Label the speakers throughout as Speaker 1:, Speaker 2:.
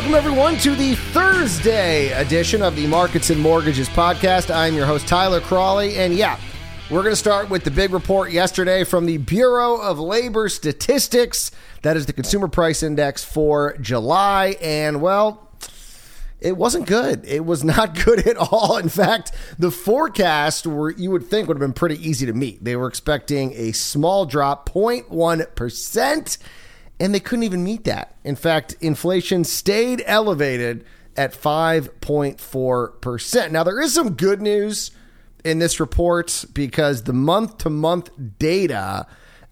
Speaker 1: Welcome, everyone, to the Thursday edition of the Markets and Mortgages podcast. I'm your host, Tyler Crawley. And yeah, we're going to start with the big report yesterday from the Bureau of Labor Statistics. That is the Consumer Price Index for July. And well, it wasn't good. It was not good at all. In fact, the forecast were you would think would have been pretty easy to meet. They were expecting a small drop, 0.1% and they couldn't even meet that. In fact, inflation stayed elevated at 5.4%. Now, there is some good news in this report because the month to month data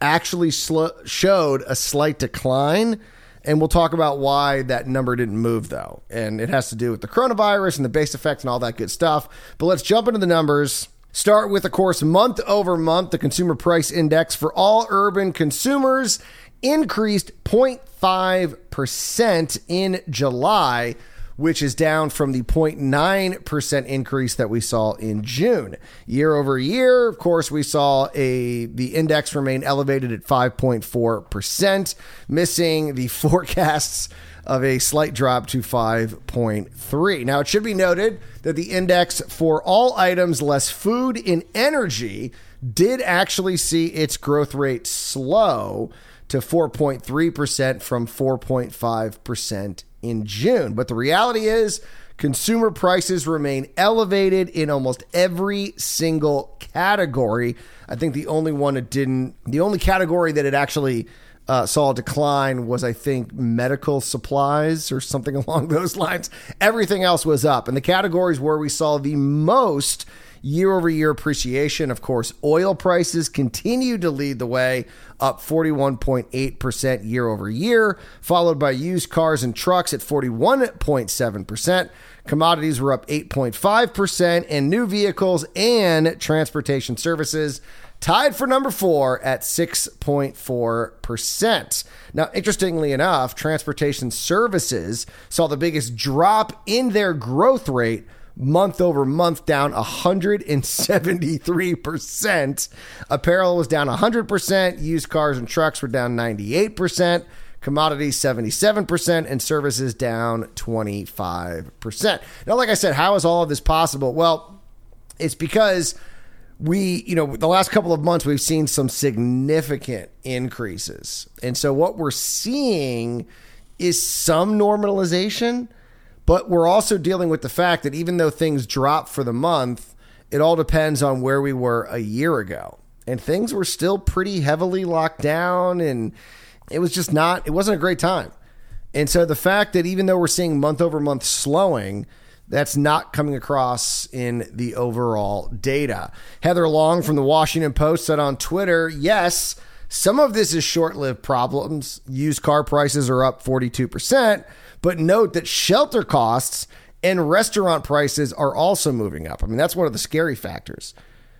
Speaker 1: actually sl- showed a slight decline. And we'll talk about why that number didn't move, though. And it has to do with the coronavirus and the base effects and all that good stuff. But let's jump into the numbers. Start with, of course, month over month, the consumer price index for all urban consumers increased 0.5% in July, which is down from the 0.9% increase that we saw in June. Year over year, of course, we saw a the index remain elevated at 5.4%, missing the forecasts of a slight drop to 5.3. Now, it should be noted that the index for all items less food and energy did actually see its growth rate slow to 4.3% from 4.5% in June. But the reality is, consumer prices remain elevated in almost every single category. I think the only one that didn't, the only category that it actually uh, saw a decline was, I think, medical supplies or something along those lines. Everything else was up. And the categories where we saw the most year over year appreciation. Of course, oil prices continue to lead the way, up 41.8% year over year, followed by used cars and trucks at 41.7%. Commodities were up 8.5%, and new vehicles and transportation services tied for number four at 6.4%. Now, interestingly enough, transportation services saw the biggest drop in their growth rate month over month down 173%. Apparel was down 100%. Used cars and trucks were down 98%. Commodities 77% and services down 25%. Now, like I said, how is all of this possible? Well, it's because we, you know, the last couple of months we've seen some significant increases. And so what we're seeing is some normalization but we're also dealing with the fact that even though things drop for the month, it all depends on where we were a year ago. And things were still pretty heavily locked down and it was just not it wasn't a great time. And so the fact that even though we're seeing month over month slowing, that's not coming across in the overall data. Heather Long from the Washington Post said on Twitter, yes, some of this is short lived problems. Used car prices are up 42%, but note that shelter costs and restaurant prices are also moving up. I mean, that's one of the scary factors.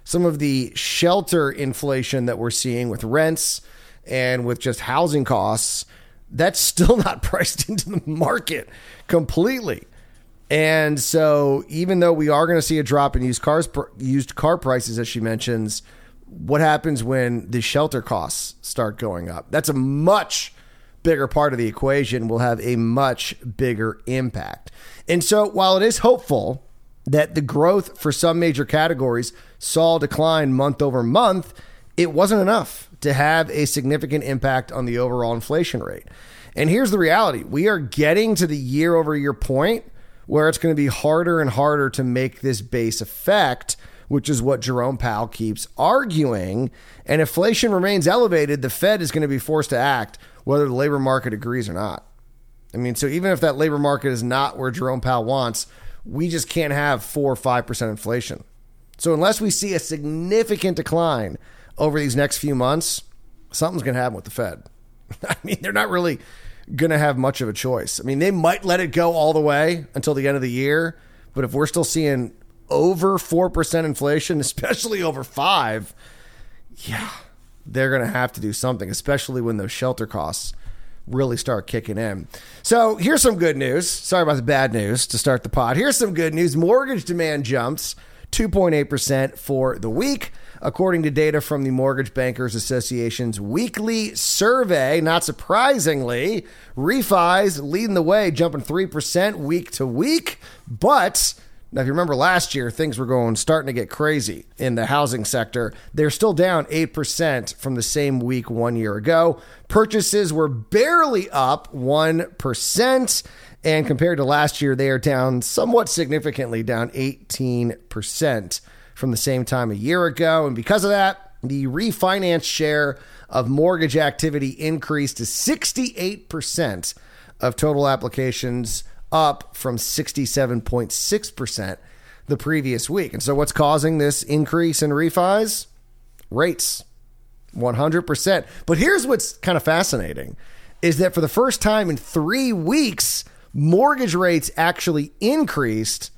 Speaker 1: Some of the shelter inflation that we're seeing with rents and with just housing costs, that's still not priced into the market completely. And so, even though we are going to see a drop in used cars, used car prices, as she mentions, what happens when the shelter costs start going up? That's a much bigger part of the equation will have a much bigger impact. And so while it is hopeful that the growth for some major categories saw decline month over month, it wasn't enough to have a significant impact on the overall inflation rate. And here's the reality we are getting to the year over year point where it's going to be harder and harder to make this base effect which is what Jerome Powell keeps arguing. And inflation remains elevated, the Fed is going to be forced to act whether the labor market agrees or not. I mean, so even if that labor market is not where Jerome Powell wants, we just can't have 4 or 5% inflation. So unless we see a significant decline over these next few months, something's going to happen with the Fed. I mean, they're not really going to have much of a choice. I mean, they might let it go all the way until the end of the year, but if we're still seeing over 4% inflation, especially over 5, yeah, they're going to have to do something, especially when those shelter costs really start kicking in. So here's some good news. Sorry about the bad news to start the pod. Here's some good news. Mortgage demand jumps 2.8% for the week. According to data from the Mortgage Bankers Association's weekly survey. Not surprisingly, refis leading the way, jumping 3% week to week. But now, if you remember last year, things were going starting to get crazy in the housing sector. They're still down 8% from the same week one year ago. Purchases were barely up 1%. And compared to last year, they are down somewhat significantly, down 18% from the same time a year ago. And because of that, the refinance share of mortgage activity increased to 68% of total applications up from 67.6% the previous week. And so, what's causing this increase in refis? Rates, 100%. But here's what's kind of fascinating is that for the first time in three weeks, mortgage rates actually increased,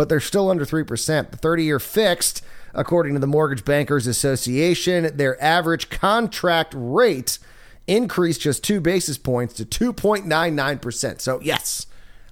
Speaker 1: but they're still under 3%. The 30 year fixed, according to the Mortgage Bankers Association, their average contract rate increased just two basis points to 2.99%. So, yes,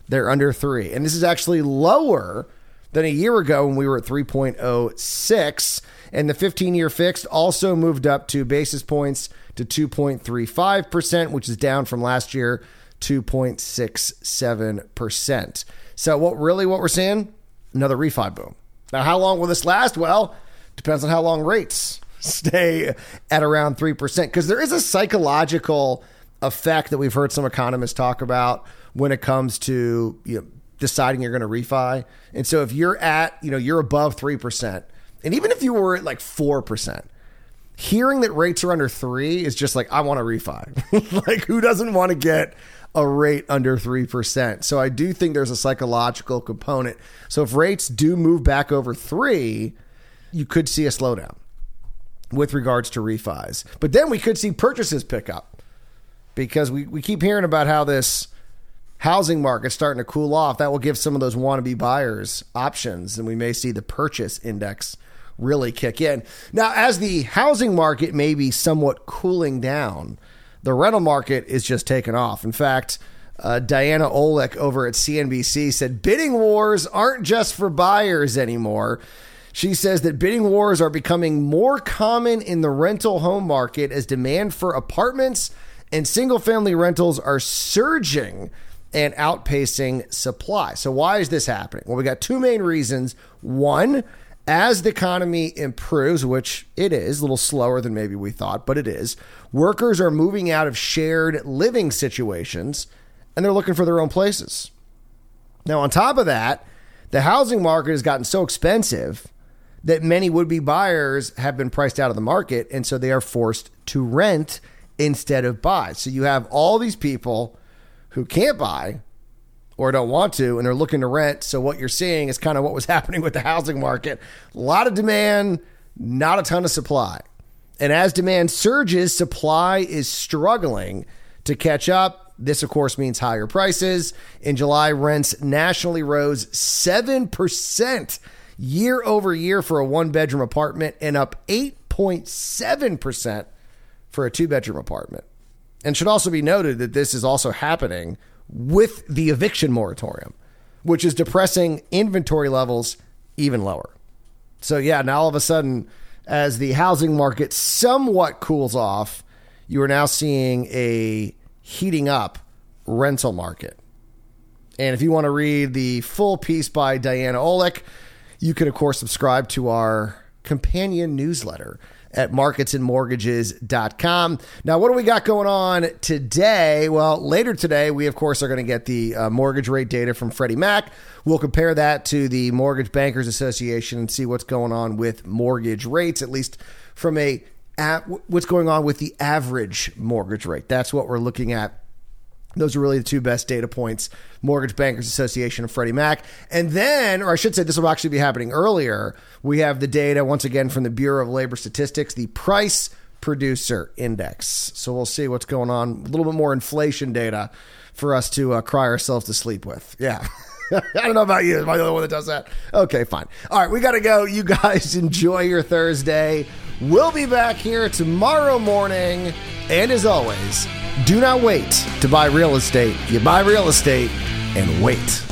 Speaker 1: they're under three. And this is actually lower than a year ago when we were at 3.06. And the 15 year fixed also moved up two basis points to 2.35%, which is down from last year, 2.67%. So, what really what we're seeing? Another refi boom. Now, how long will this last? Well, depends on how long rates stay at around 3%, because there is a psychological effect that we've heard some economists talk about when it comes to you know, deciding you're going to refi. And so if you're at, you know, you're above 3%, and even if you were at like 4%, hearing that rates are under 3 is just like I want a refi. like who doesn't want to get a rate under 3%. So I do think there's a psychological component. So if rates do move back over 3, you could see a slowdown with regards to refis. But then we could see purchases pick up because we, we keep hearing about how this housing market starting to cool off, that will give some of those wannabe buyers options, and we may see the purchase index really kick in. Now, as the housing market may be somewhat cooling down, the rental market is just taking off. In fact, uh, Diana Olick over at CNBC said bidding wars aren't just for buyers anymore. She says that bidding wars are becoming more common in the rental home market as demand for apartments and single family rentals are surging and outpacing supply. So, why is this happening? Well, we got two main reasons. One, as the economy improves, which it is a little slower than maybe we thought, but it is, workers are moving out of shared living situations and they're looking for their own places. Now, on top of that, the housing market has gotten so expensive that many would be buyers have been priced out of the market. And so they are forced to rent instead of buy. So you have all these people who can't buy or don't want to and they're looking to rent. So what you're seeing is kind of what was happening with the housing market. A lot of demand, not a ton of supply. And as demand surges, supply is struggling to catch up. This, of course, means higher prices. In July, rents nationally rose 7% year over year for a one bedroom apartment and up 8.7% for a two bedroom apartment. And should also be noted that this is also happening with the eviction moratorium, which is depressing inventory levels even lower. So, yeah, now all of a sudden, as the housing market somewhat cools off, you are now seeing a heating up rental market. And if you want to read the full piece by Diana Olick, you can, of course, subscribe to our companion newsletter at marketsandmortgages.com. Now, what do we got going on today? Well, later today, we, of course, are going to get the uh, mortgage rate data from Freddie Mac. We'll compare that to the Mortgage Bankers Association and see what's going on with mortgage rates, at least from a at what's going on with the average mortgage rate. That's what we're looking at those are really the two best data points Mortgage Bankers Association and Freddie Mac. And then, or I should say, this will actually be happening earlier. We have the data once again from the Bureau of Labor Statistics, the price producer index. So we'll see what's going on. A little bit more inflation data for us to uh, cry ourselves to sleep with. Yeah. I don't know about you. Am I the only one that does that? Okay, fine. All right, we got to go. You guys enjoy your Thursday. We'll be back here tomorrow morning. And as always, do not wait to buy real estate. You buy real estate and wait.